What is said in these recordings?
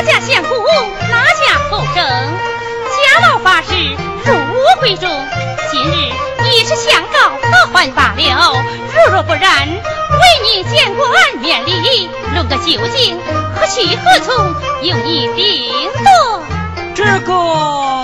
哪家相公，哪家后生？家老法师入我闺中，今日已是相告得还罢了。如若不然，为你见过案面礼，论个究竟，何去何从，由你定夺。这个。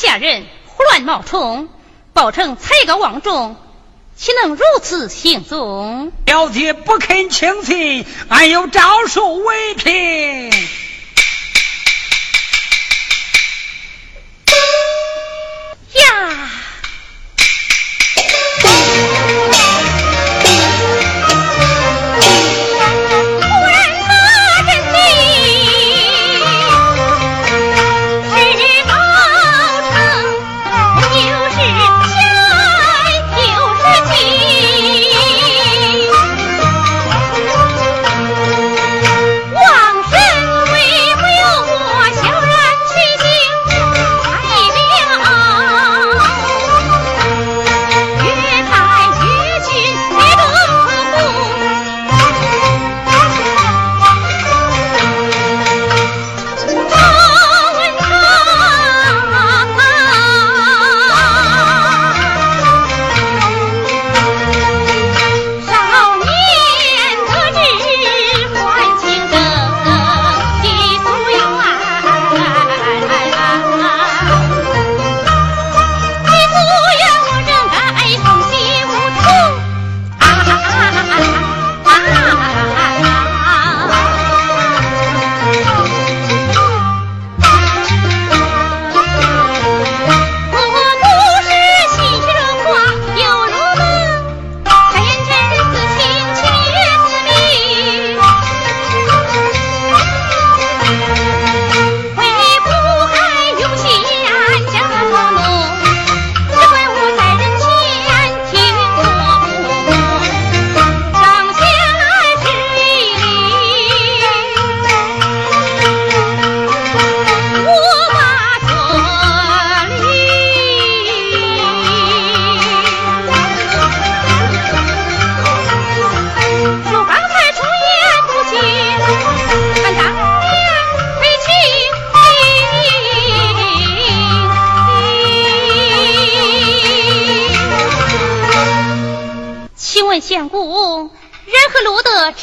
下人，胡乱冒充，报称才高望重，岂能如此行踪？小姐不肯轻信，俺有招数为凭。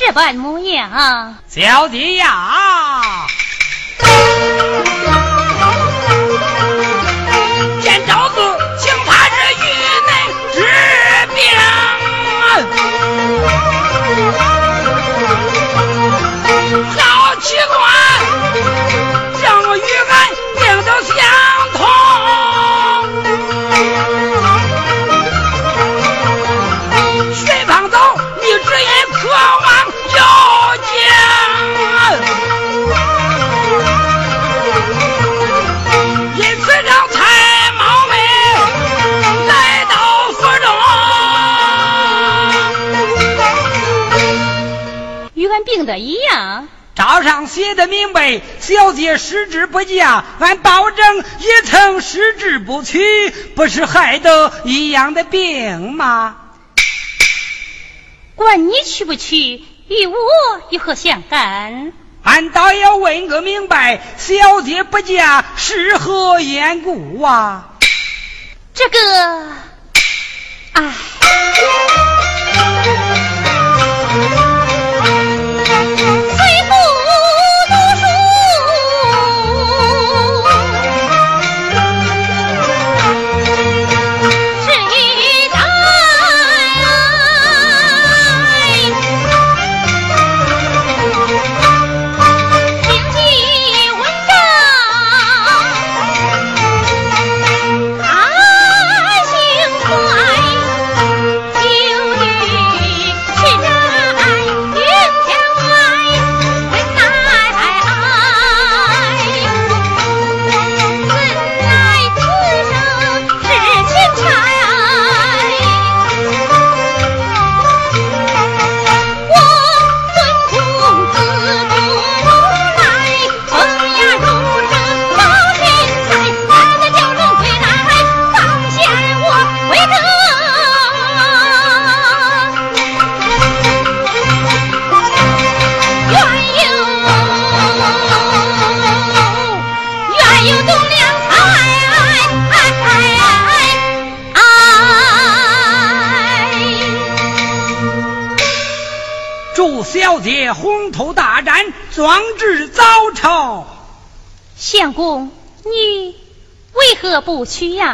这般模样，小弟呀。一样招上写的明白小姐失之不嫁俺保证也曾失之不娶不是害得一样的病吗？管你去不去与我有何相干。俺倒要问个明白小姐不嫁是何缘故啊？这个哎。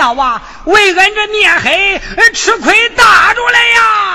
大王，为俺这面黑，吃亏大着来呀。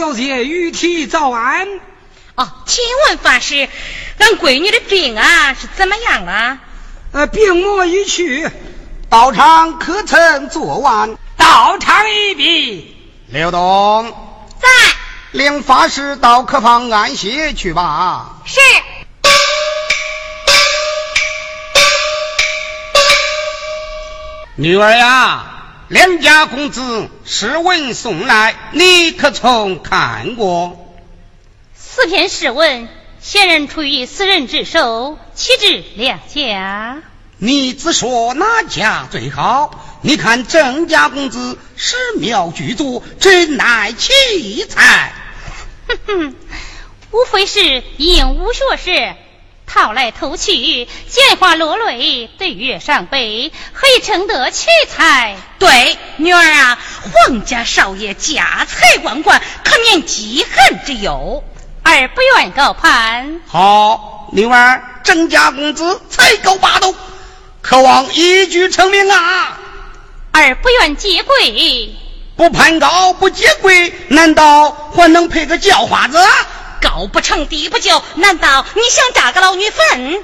小姐玉体早安。哦，请问法师，俺闺女的病啊是怎么样了？呃，病魔已去，道场可曾做完？道场已毕。刘东在，令法师到客房安歇去吧。是。女儿呀，两家公子诗文送来，你可曾看过？四篇诗文显然出于私人之手，岂止两家？你只说哪家最好？你看郑家公子诗妙具足，真乃奇才。哼哼，无非是应武学士。套来偷去，见花落泪，对月伤悲，何以称得奇才？对，女儿啊，皇家少爷家财万贯，可免记恨之忧。儿不愿高攀。好，女儿，郑家公子才高八斗，渴望一举成名啊！儿不愿接贵，不攀高不接贵，难道还能配个叫花子？高不成低不就？难道你想扎个老女坟？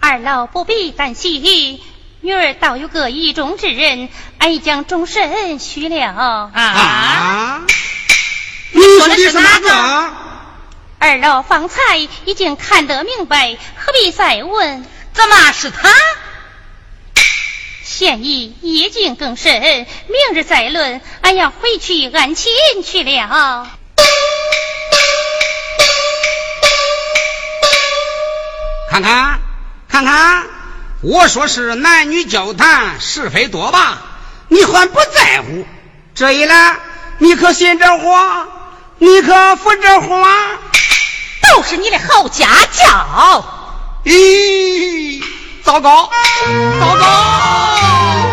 二老不必担心，女儿倒有个意中之人，俺已将终身许了。啊！你说的是哪个？二老方才已经看得明白，何必再问？怎么是他？现已夜静更深，明日再论。俺要回去安亲去了。看看，看看，我说是男女交谈是非多吧？你还不在乎？这一来，你可信这话？你可服这话？都是你的好家教！咦，糟糕，糟糕！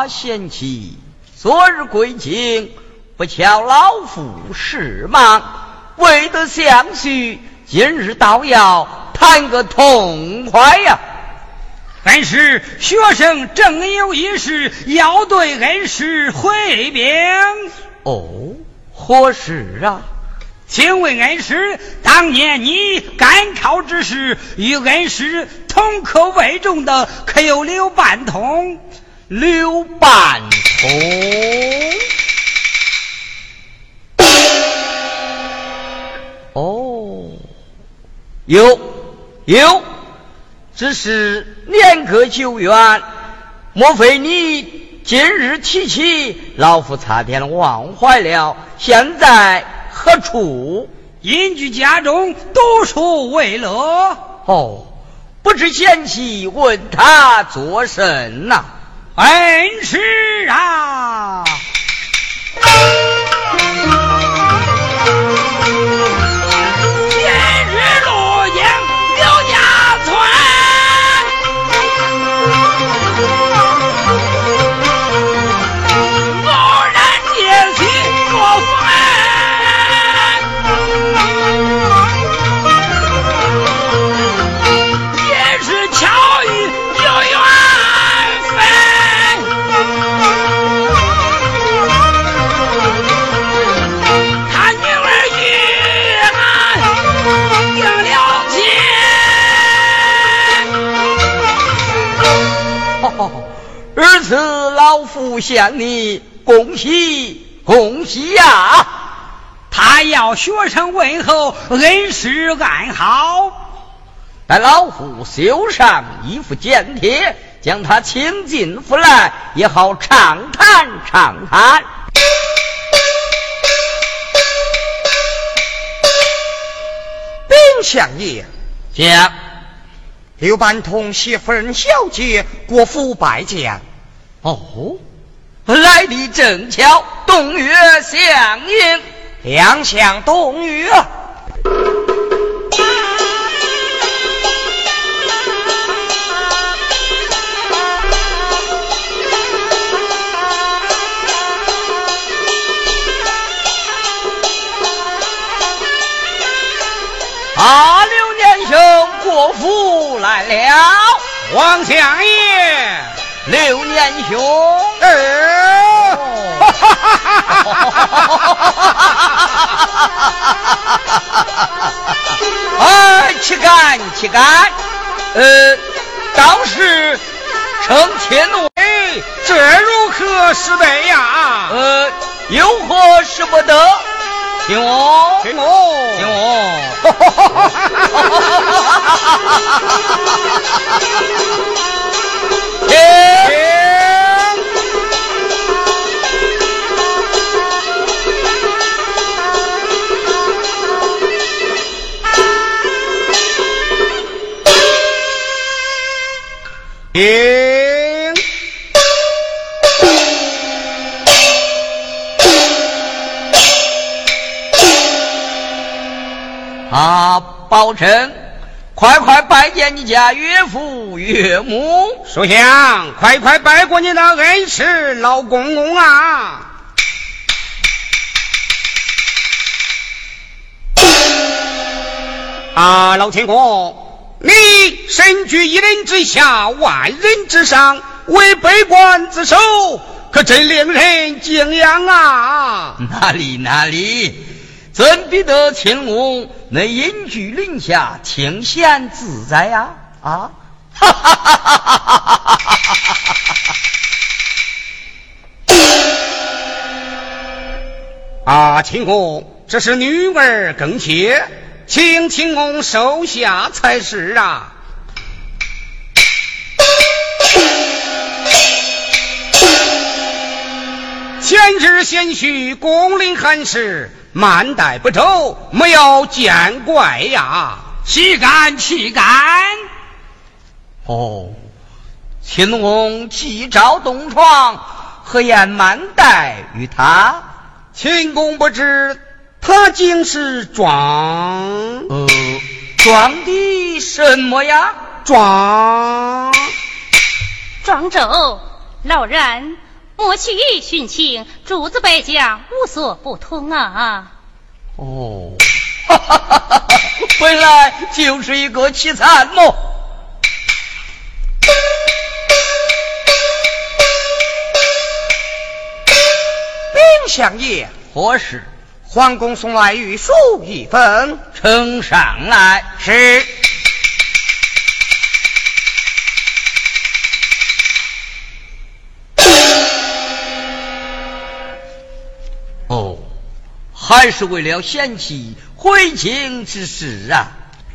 阿贤妻，昨日归京，不巧老夫事忙，未得相叙，今日倒要谈个痛快呀。恩师，学生正有一事要对恩师回禀。哦，何事啊？请问恩师，当年你赶考之时，与恩师同科为中的可有刘半通？刘半通？哦，有有。只是年隔久远，莫非你今日提起，老夫差点忘怀了？现在何处？隐居家中，读书为乐。哦，不知贤妻问他作甚呐？恩师啊！儿此老夫向你恭喜恭喜呀！他要学生问候，恩师安好。待老夫绣上一副简帖，将他请进府来，也好畅谈畅谈。禀相爷，讲刘半通携夫人小姐国府拜见。哦，来的正巧，冬月相迎，两相冬月。了，王相爷，刘年兄，呃，哈哈哈哈哈哈！哎，岂敢岂敢！呃，当时称天位，这如何是得呀？呃，有何使不得？听我，听我，听我。停。啊，包拯，快快拜见你家岳父岳母。书香，快快拜过你那恩师老公公啊！啊，老天公，你身居一人之下，万人之上，为百官之首，可真令人敬仰啊！哪里哪里。怎比得秦公能隐居林下，清闲自在呀？啊！哈哈哈哈哈哈！啊，秦公，这是女儿更切，请秦公收下才是啊。前日贤婿攻临汉室。慢待不周，莫要见怪呀！岂敢岂敢！哦，秦王既召东床，何言慢待于他？秦公不知，他竟是装……呃，装的什么呀？装庄周，老人。莫去寻情，主子百家无所不通啊！哦，哈哈哈哈哈！本来就是一个奇惨么？禀相爷，何事？皇宫送来御书一封，呈上来。是。还是为了贤妻回京之事啊！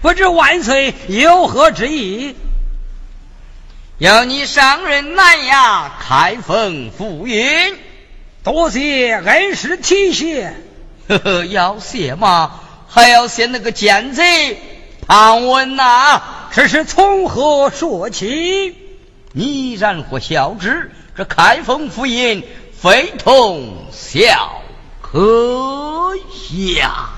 不知万岁有何之意？要你上任南衙开封府尹，多谢恩师提携。呵呵，要谢吗？还要谢那个奸贼庞文呐！这是从何说起？你然或晓之，这开封府尹非同小。哎呀！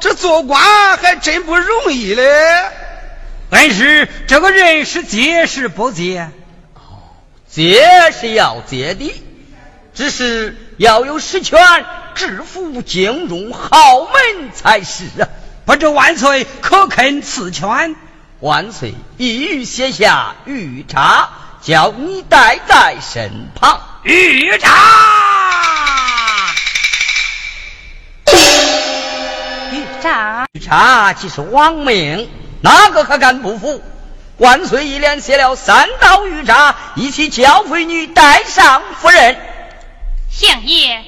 这做官还真不容易嘞。恩师，这个人是接是不接？哦，接是要接的，只是要有实权，制服京中豪门才是啊！不知万岁可肯赐权？万岁一语写下御札，叫你带在身旁。御札，御札，御札即是亡命，哪个可敢不服？万岁一连写了三道御札，一起交妃女带上夫人。相爷，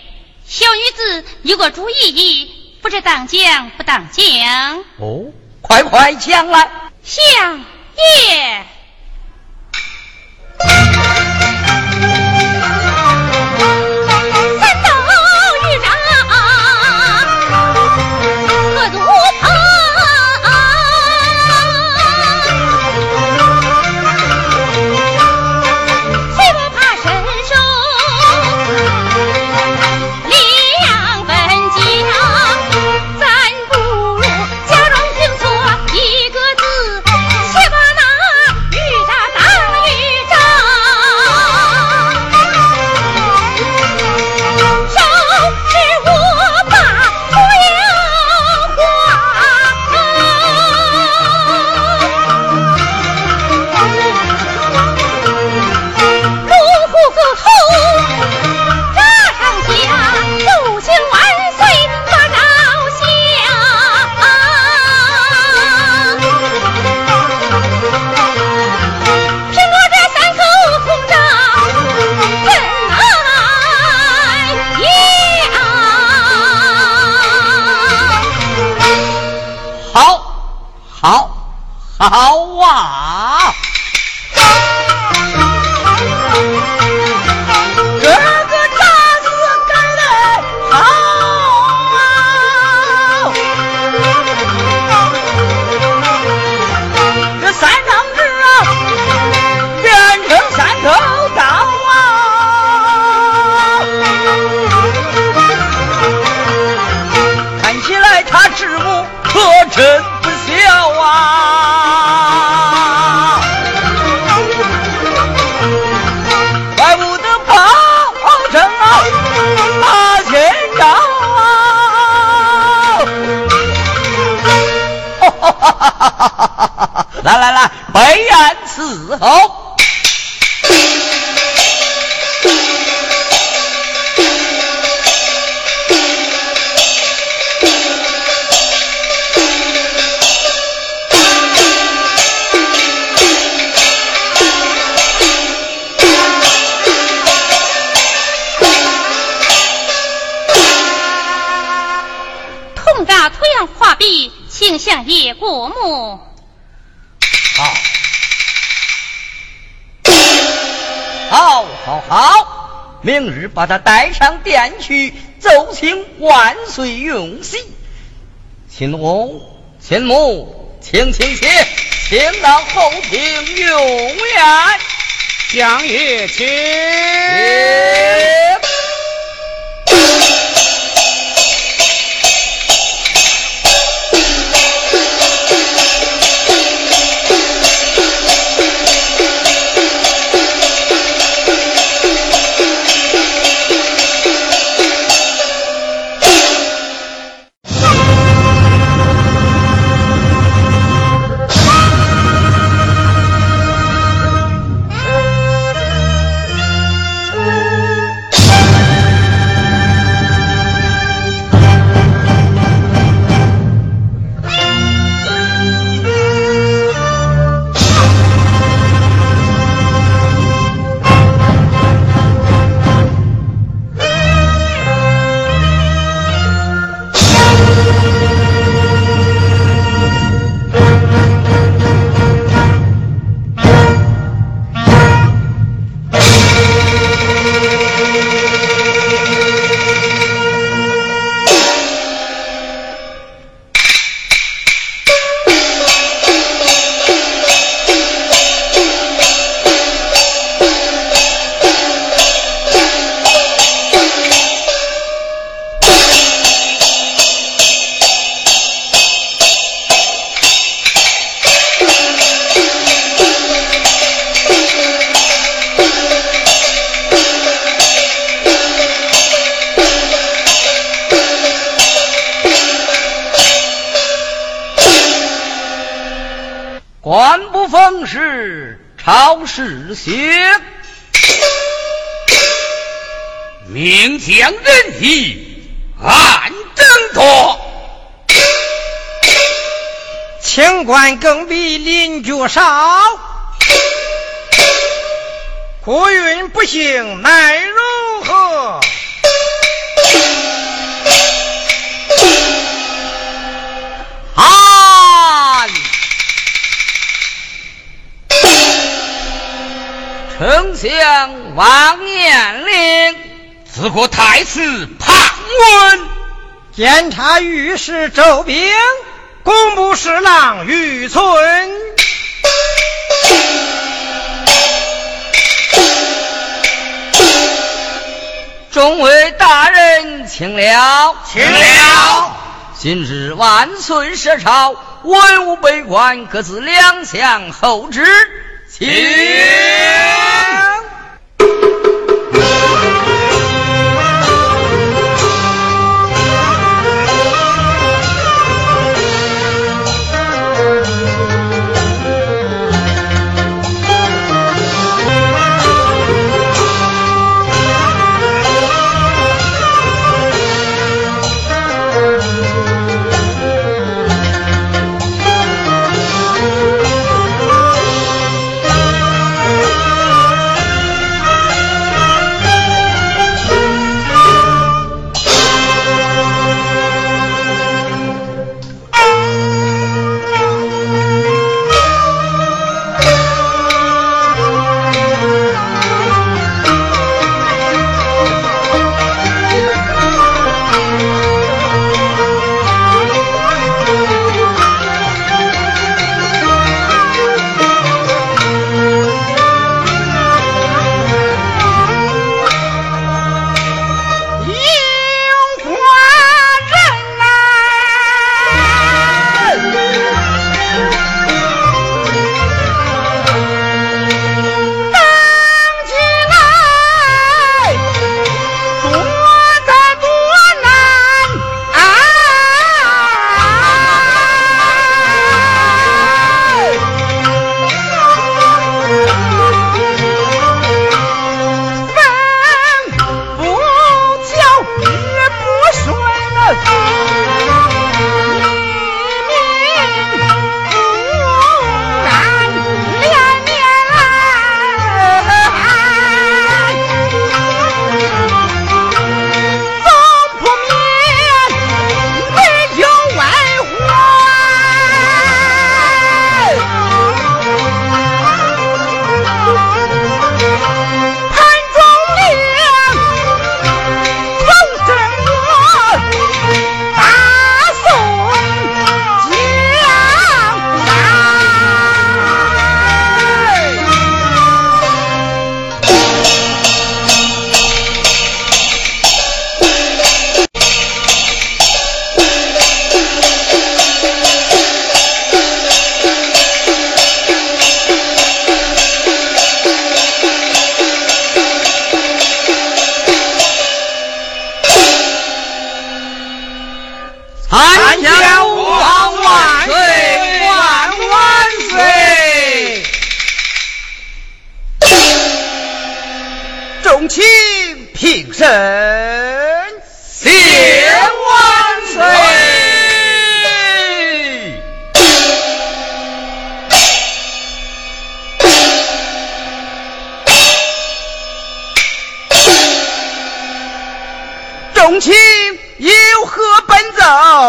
小女子有个主意，不知当讲不当讲？哦，快快讲来。相爷。明日把他带上殿去，奏请万岁用玺。亲母，亲母，请请请，请到后庭用宴。相爷，请。名将人意，暗争夺。清官更比邻居少，国运不幸奈如何？啊！丞相王延龄，自古太师庞温，监察御史周兵，工部侍郎于存。众位大人，请了，请了。今日万岁设朝，文武百官各自两相候旨，请。安家吾王万岁万万岁。众卿平身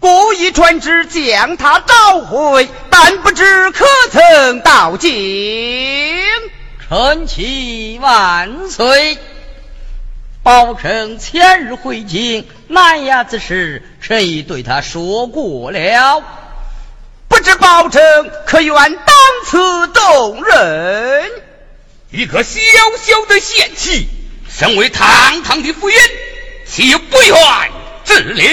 故意传旨将他召回，但不知可曾到京？臣启万岁！包拯前日回京南衙之事，臣已对他说过了。不知包拯可愿当此动人？一个小小的县旗，身为堂堂的府尹，岂不愿治理？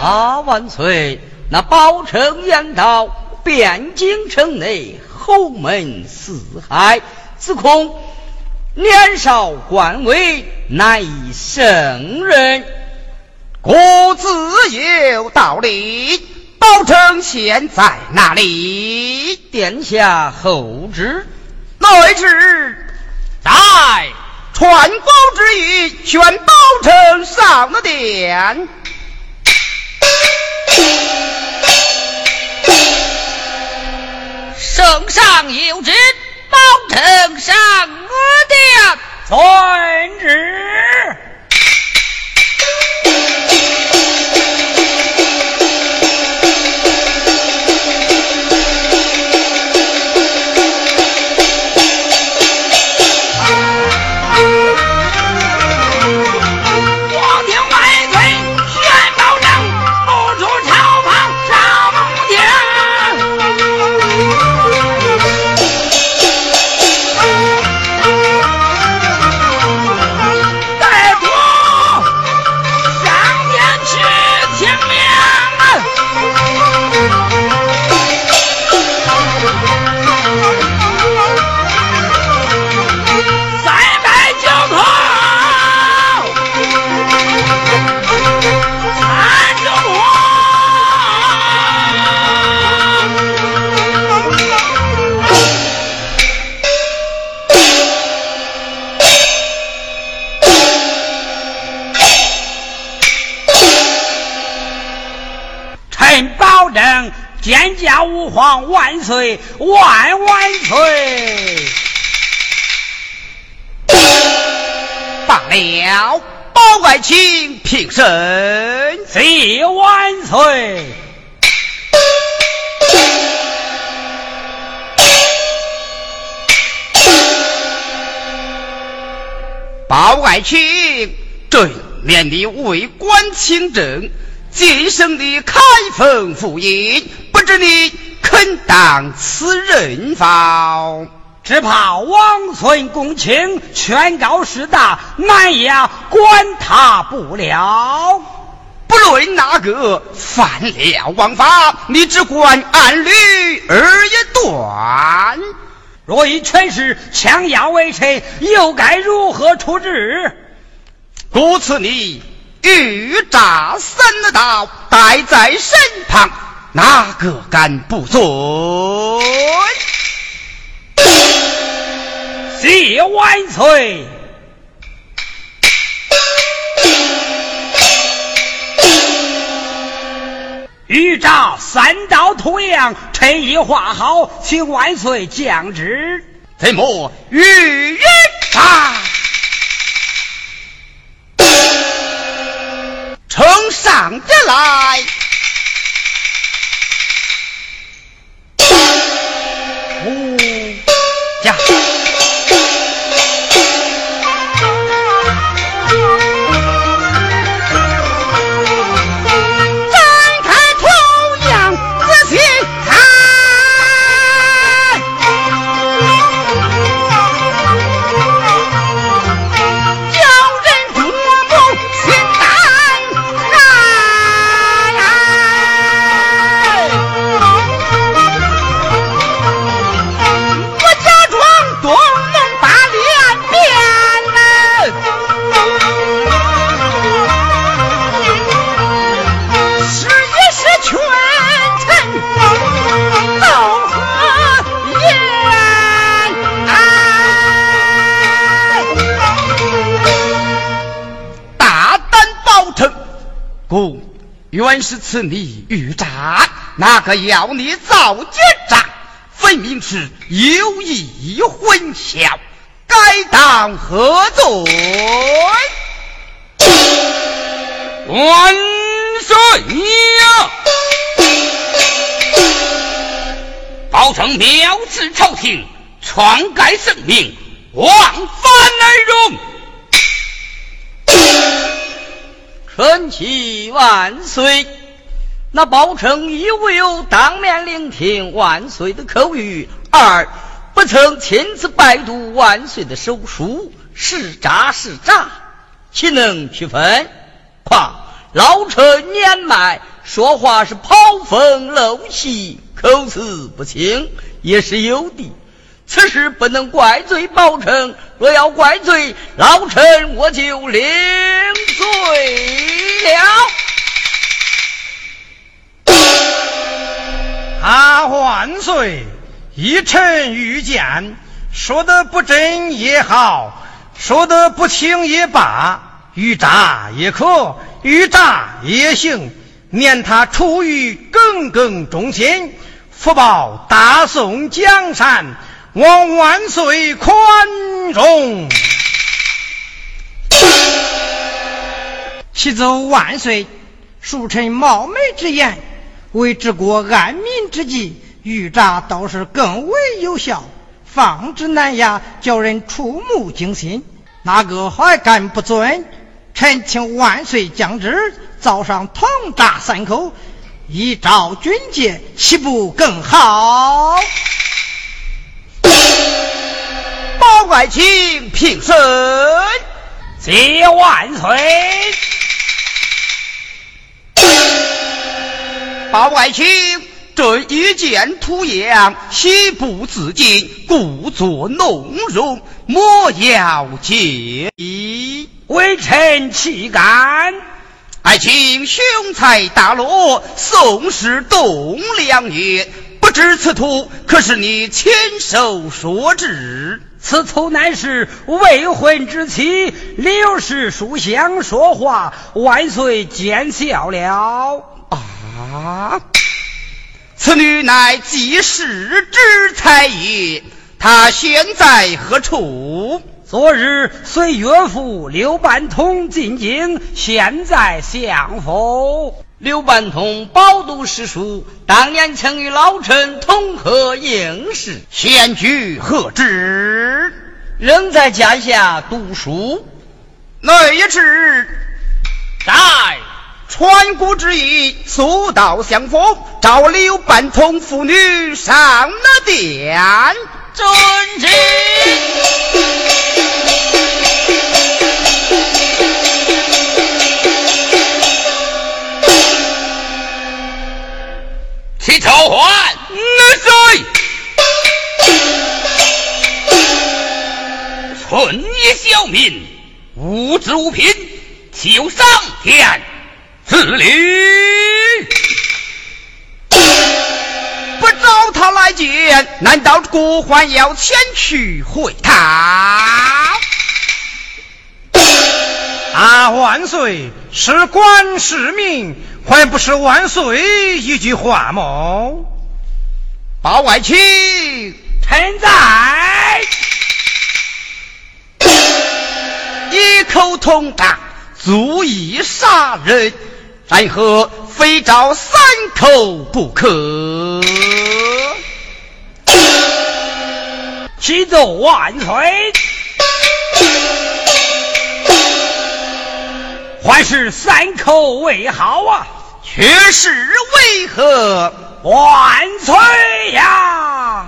啊，万岁！那宝城言道，汴京城内侯门四海，自恐年少官位，难以胜任。故自有道理。宝城现在哪里？殿下后旨，内旨在传宝之意，宣包拯上了殿。圣上有旨，包拯上我殿。遵旨。岁万万岁！罢了，包爱卿平身，谢万岁！包爱卿，朕念你为官清正。晋升的开封府尹，不知你肯当此人否？只怕王孙公卿权高势大，难也管他不了。不论哪个犯了王法，你只管按律而也断。若以权势强压为臣，又该如何处置？故此你。欲诈三道，带在身旁，哪个敢不遵？谢万岁！欲诈三刀同样，臣已画好，请万岁降旨。怎么欲人啊？呈上殿来。原是此你欲诈，哪个要你造奸诈？分明是有意混淆，该当何罪？万岁呀！包拯藐视朝廷，篡改圣命，枉犯而荣。臣启万岁！那包拯亦未有当面聆听万岁的口谕，二不曾亲自拜读万岁的手书，是诈是诈，岂能区分？况老臣年迈，说话是跑风漏气，口齿不清，也是有的。此事不能怪罪包拯，若要怪罪老臣，我就领罪了。啊，万岁！一臣愚见，说的不真也好，说的不清也罢，欲诈也可，欲诈也行，念他出于耿耿忠心，福报大宋江山，望万岁宽容。启奏万岁，恕臣冒昧之言。为治国安民之计，御诈倒是更为有效，放之难压，叫人触目惊心。哪个还敢不遵？臣请万岁降旨，早上同炸三口，以昭军戒，岂不更好？爱卿平身，谢万岁。包爱卿，朕一见土样，喜不自禁，故作弄容，莫要介意。微臣岂敢？爱卿雄才大略，宋氏栋梁也，不知此图可是你亲手所制？此图乃是未婚之妻刘氏书香说话，万岁见笑了。啊！此女乃济世之才也，她现在何处？昨日随岳父刘半通进京，现在相府。刘半通饱读诗书，当年曾与老臣同贺应试，现居何职？仍在家下读书。那一日，在。传国之意，速到相逢，召刘半通父女上了殿。遵旨。难道国还要前去会他？啊，万岁，是官是民，还不是万岁一句话吗？包外卿，臣在，一口同声，足以杀人。然何非找三口不可？启奏万岁！还是三口为好啊！却是为何？万岁呀！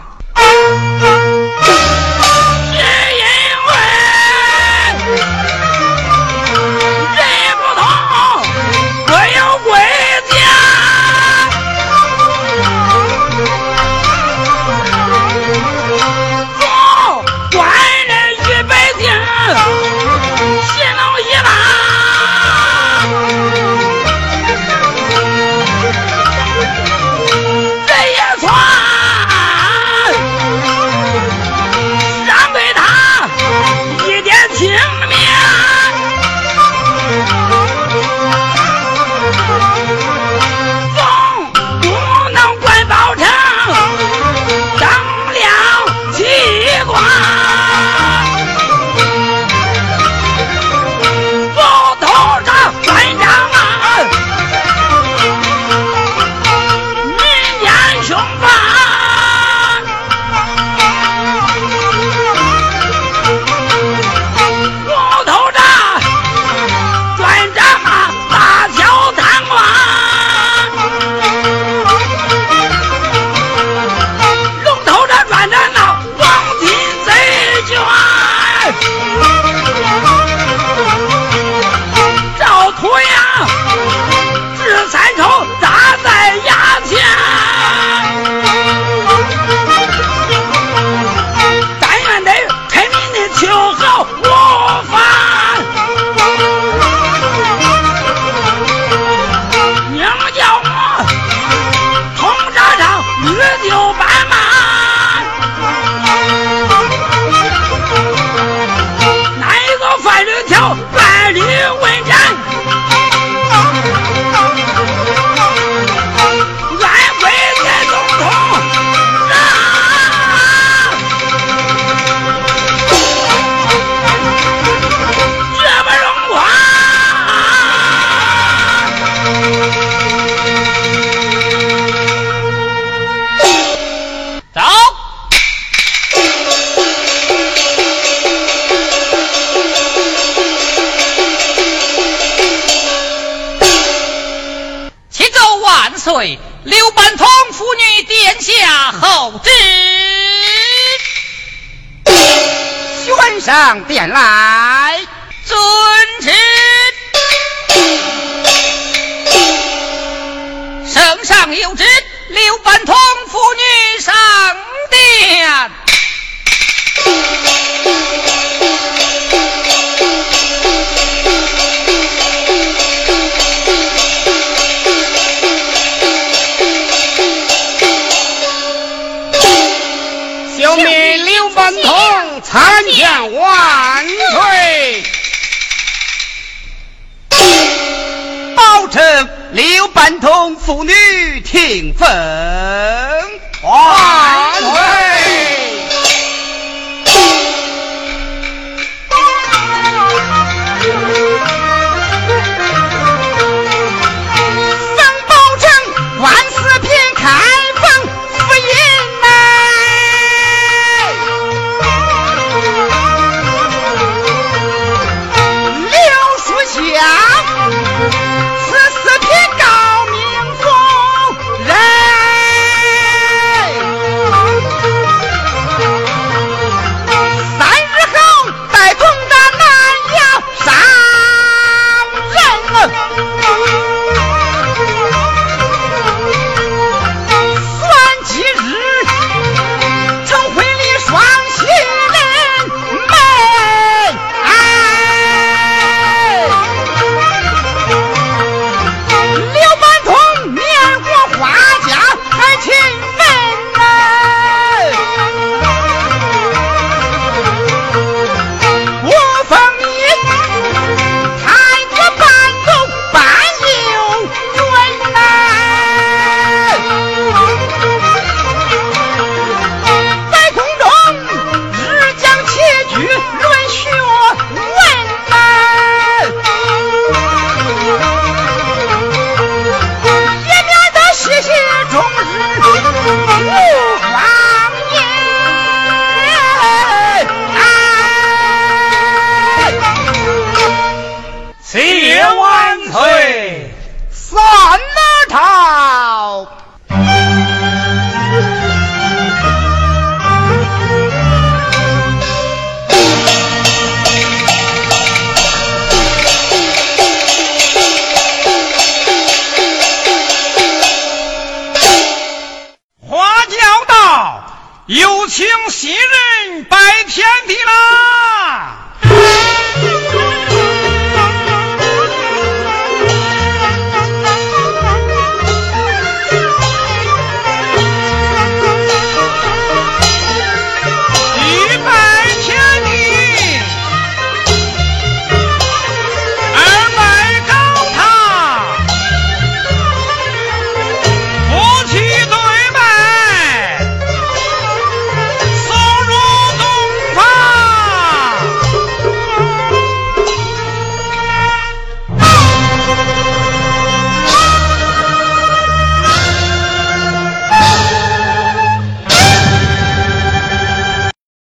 刘半通妇女殿下候旨，宣上殿来，遵旨。圣上有旨，刘半通妇女上殿。参见万岁。包拯刘半童父女听分。万岁。